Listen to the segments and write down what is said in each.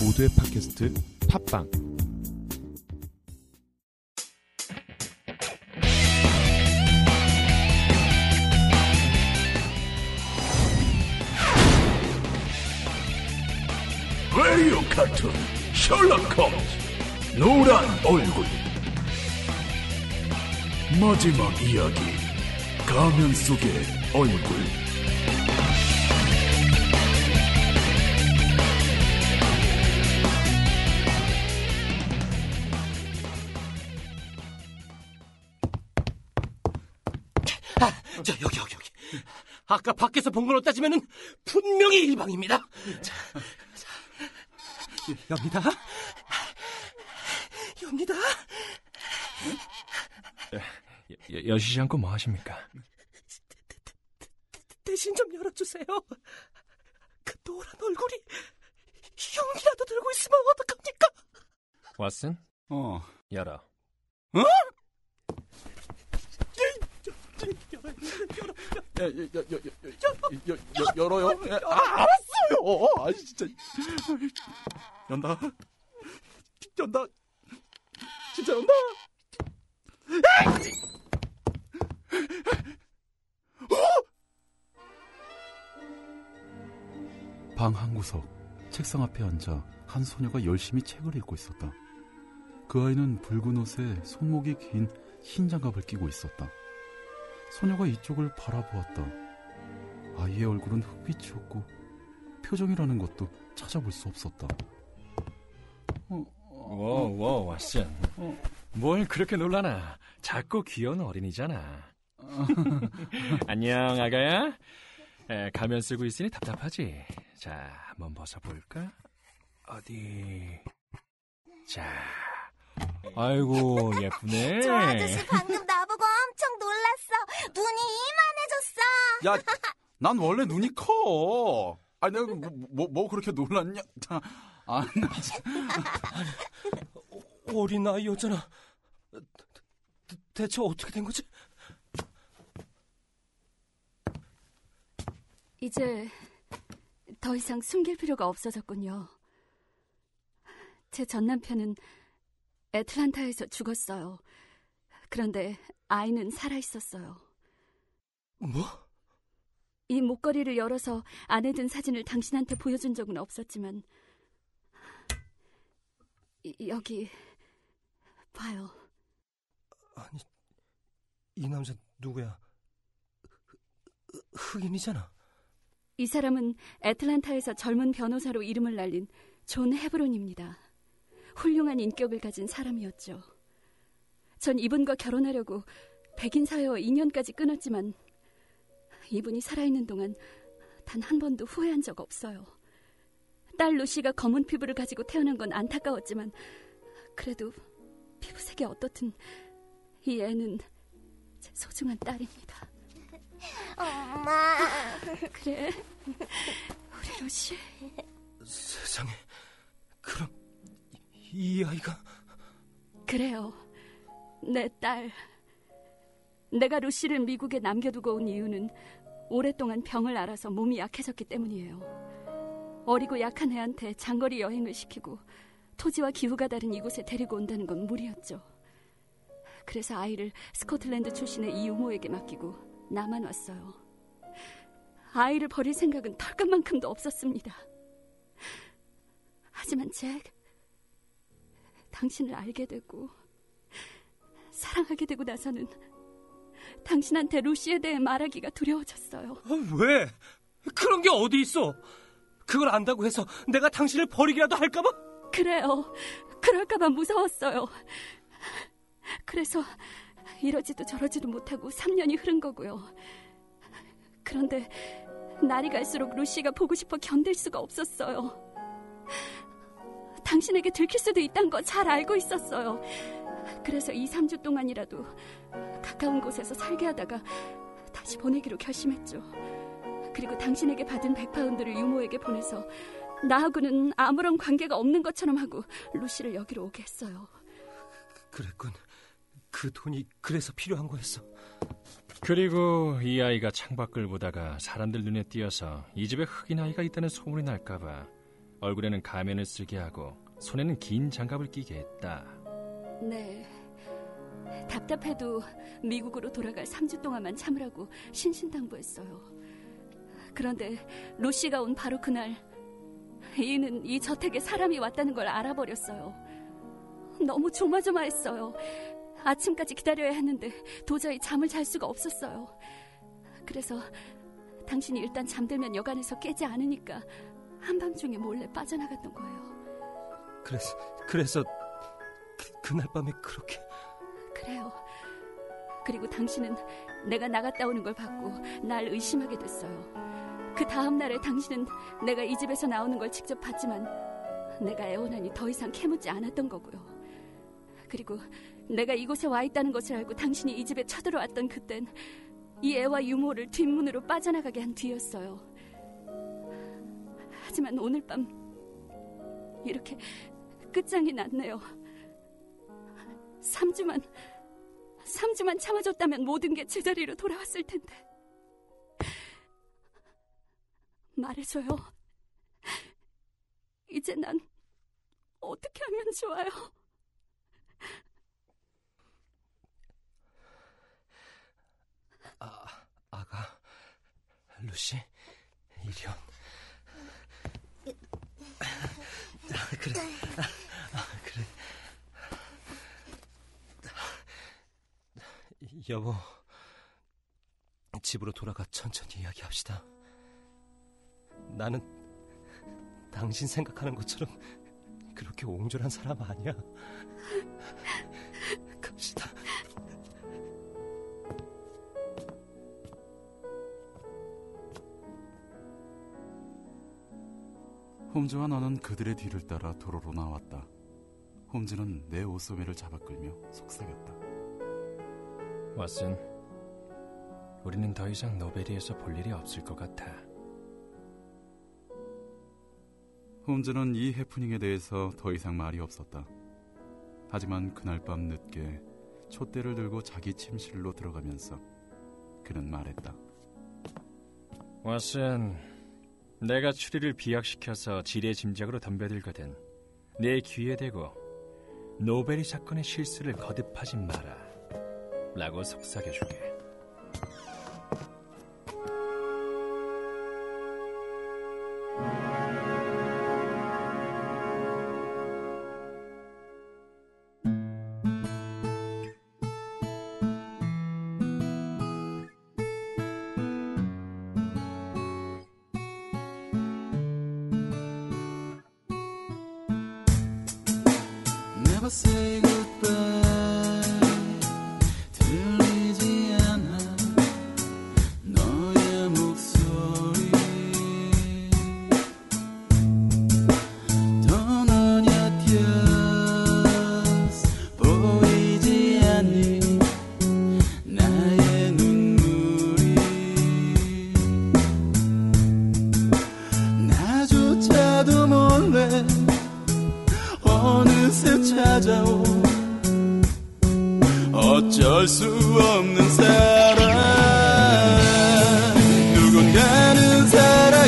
모두의 팟캐스트 팟빵. 라디오 카툰 셜록 홈즈 노란 얼굴. 마지막 이야기 가면 속의 얼굴 아, 저 여기 여기 여기. 아까 밖에서 본 걸로 따지면은 분명히 일방입니다. 자, 자, 엽니다. 엽니다. 여, 여시지 않고 뭐 하십니까? 대신 좀 열어주세요. 그 노란 얼굴이 흉이라도 들고 있으면 어떡합니까? 왓슨? 어. 열어. 어? 열어요. 아, 알았어요. 아, 진짜. 연다. 연다. 진짜 연다. 방 한 구석 책상 앞에 앉아 한 소녀가 열심히 책을 읽고 있었다. 그 아이는 붉은 옷에 손목이 긴 흰 장갑을 끼고 있었다. 소녀가 이쪽을 바라보았다. 아이의 얼굴은 흑빛이었고 표정이라는 것도 찾아볼 수 없었다. 어, 워, 워, 왓슨. 어. 뭘 그렇게 놀라나? 작고 귀여운 어린이잖아. 안녕, 아가야. 에, 가면 쓰고 있으니 답답하지? 자, 한번 벗어볼까? 어디? 자. 아이고, 예쁘네. 저 아저씨 방금 놀랐어. 눈이 이만해졌어. 야, 난 원래 눈이 커. 아, 내가 뭐, 뭐, 뭐 그렇게 놀랐냐? 자, 아, 나 진짜. 어린 아이였잖아. 대- 대체 어떻게 된 거지? 이제 더 이상 숨길 필요가 없어졌군요. 제 전 남편은 애틀란타에서 죽었어요. 그런데 아이는 살아 있었어요. 뭐? 이 목걸이를 열어서 안에 든 사진을 당신한테 보여준 적은 없었지만 이- 여기 봐요. 아니, 이 남자 누구야? 흑인이잖아. 이 사람은 애틀란타에서 젊은 변호사로 이름을 날린 존 헤브론입니다. 훌륭한 인격을 가진 사람이었죠. 전 이분과 결혼하려고 백인 사회와 인연까지 끊었지만 이분이 살아있는 동안 단 한 번도 후회한 적 없어요. 딸 루시가 검은 피부를 가지고 태어난 건 안타까웠지만 그래도 피부색이 어떻든 이 애는 제 소중한 딸입니다. 엄마. 그래, 우리 루시. 세상에. 그럼 이, 이 아이가 그래요. 내 딸. 내가 루시를 미국에 남겨두고 온 이유는 오랫동안 병을 앓아서 몸이 약해졌기 때문이에요. 어리고 약한 애한테 장거리 여행을 시키고 토지와 기후가 다른 이곳에 데리고 온다는 건 무리였죠. 그래서 아이를 스코틀랜드 출신의 이 유모에게 맡기고 나만 왔어요. 아이를 버릴 생각은 털끝만큼도 없었습니다. 하지만 잭, 당신을 알게 되고 사랑하게 되고 나서는 당신한테 루시에 대해 말하기가 두려워졌어요. 어, 왜? 그런 게 어디 있어? 그걸 안다고 해서 내가 당신을 버리기라도 할까봐? 그래요. 그럴까봐 무서웠어요. 그래서 이러지도 저러지도 못하고 3년이 흐른 거고요. 그런데 날이 갈수록 루시가 보고 싶어 견딜 수가 없었어요. 당신에게 들킬 수도 있다는 거 잘 알고 있었어요. 그래서 2, 3주 동안이라도 가까운 곳에서 살게 하다가 다시 보내기로 결심했죠. 그리고 당신에게 받은 100파운드를 유모에게 보내서 나하고는 아무런 관계가 없는 것처럼 하고 루시를 여기로 오게 했어요. 그랬군. 그 돈이 그래서 필요한 거였어. 그리고 이 아이가 창밖을 보다가 사람들 눈에 띄어서 이 집에 흑인 아이가 있다는 소문이 날까봐 얼굴에는 가면을 쓰게 하고 손에는 긴 장갑을 끼게 했다. 네. 답답해도 미국으로 돌아갈 3주 동안만 참으라고 신신당부했어요. 그런데 로시가 온 바로 그날 이는 이 저택에 사람이 왔다는 걸 알아버렸어요. 너무 조마조마했어요. 아침까지 기다려야 했는데 도저히 잠을 잘 수가 없었어요. 그래서 당신이 일단 잠들면 여간에서 깨지 않으니까 한밤중에 몰래 빠져나갔던 거예요. 그래서 그래서 그, 그날 밤에 그렇게 그래요. 그리고 당신은 내가 나갔다 오는 걸 봤고 날 의심하게 됐어요. 그 다음 날에 당신은 내가 이 집에서 나오는 걸 직접 봤지만 내가 애원하니 더 이상 캐묻지 않았던 거고요. 그리고 내가 이곳에 와 있다는 것을 알고 당신이 이 집에 쳐들어왔던 그땐 이 애와 유모를 뒷문으로 빠져나가게 한 뒤였어요. 하지만 오늘 밤 이렇게 끝장이 났네요. 3주만 3주만 참아줬다면 모든 게 제자리로 돌아왔을 텐데. 말해줘요. 이제 난 어떻게 하면 좋아요? 아, 아가 루시 이리온 아, 그래 여보 집으로 돌아가 천천히 이야기합시다 나는 당신 생각하는 것처럼 그렇게 옹졸한 사람 아니야 갑시다 홈즈와 너는 그들의 뒤를 따라 도로로 나왔다. 홈즈는 내 옷소매를 잡아 끌며 속삭였다. 왓슨, 우리는 더 이상 노베리에서 볼 일이 없을 것 같아. 홈즈는 이 해프닝에 대해서 더 이상 말이 없었다. 하지만 그날 밤 늦게 촛대를 들고 자기 침실로 들어가면서 그는 말했다. 왓슨, 내가 추리를 비약시켜서 지뢰 짐작으로 덤벼들거든. 내 귀에 대고 노베리 사건의 실수를 거듭하지 마라. 라고 속삭여주게. Never say goodbye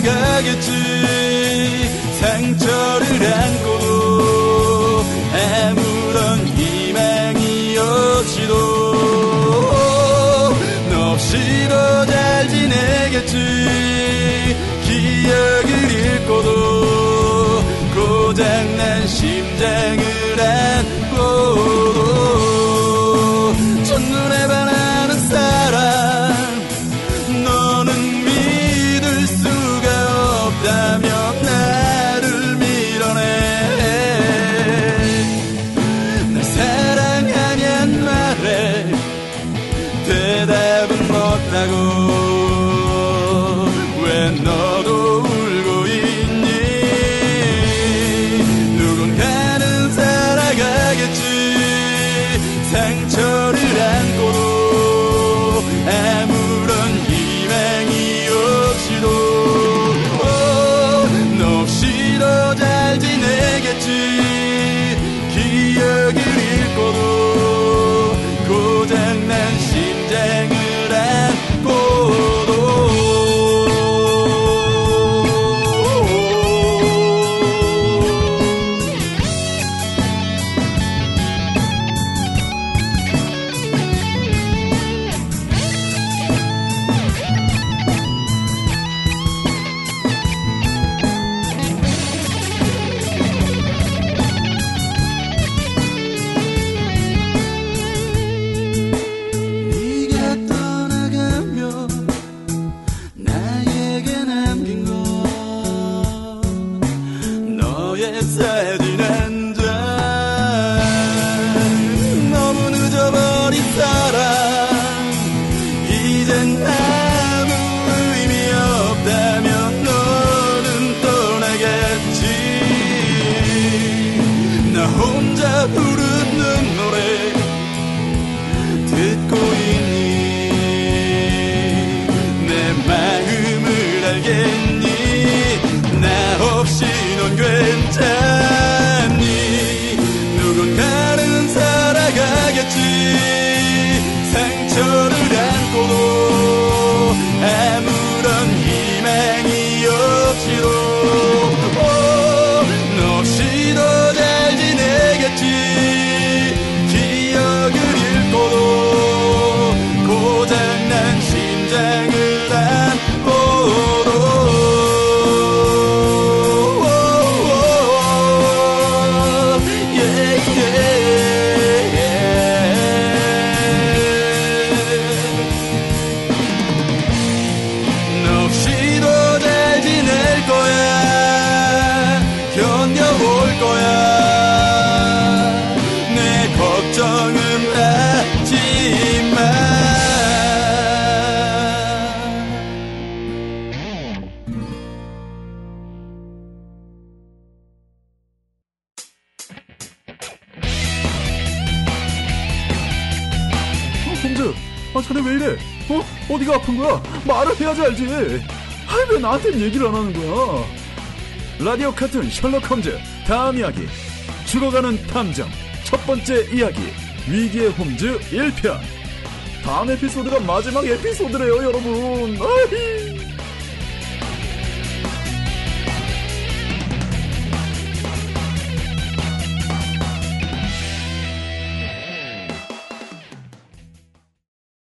가겠지. 상처를 안고 아무런 희망이 없이도. 너 없이도 잘 지내겠지 괜찮니 누군가는 살아가겠지? 상처를 어, 아? 어? 어디가 아픈 거야? 말을 해야지 알지. 아이, 왜 나한테는 얘기를 안 하는 거야? 라디오 카툰 셜록 홈즈, 다음 이야기. 죽어가는 탐정, 첫 번째 이야기. 위기의 홈즈 1편. 다음 에피소드가 마지막 에피소드래요, 여러분. 아이.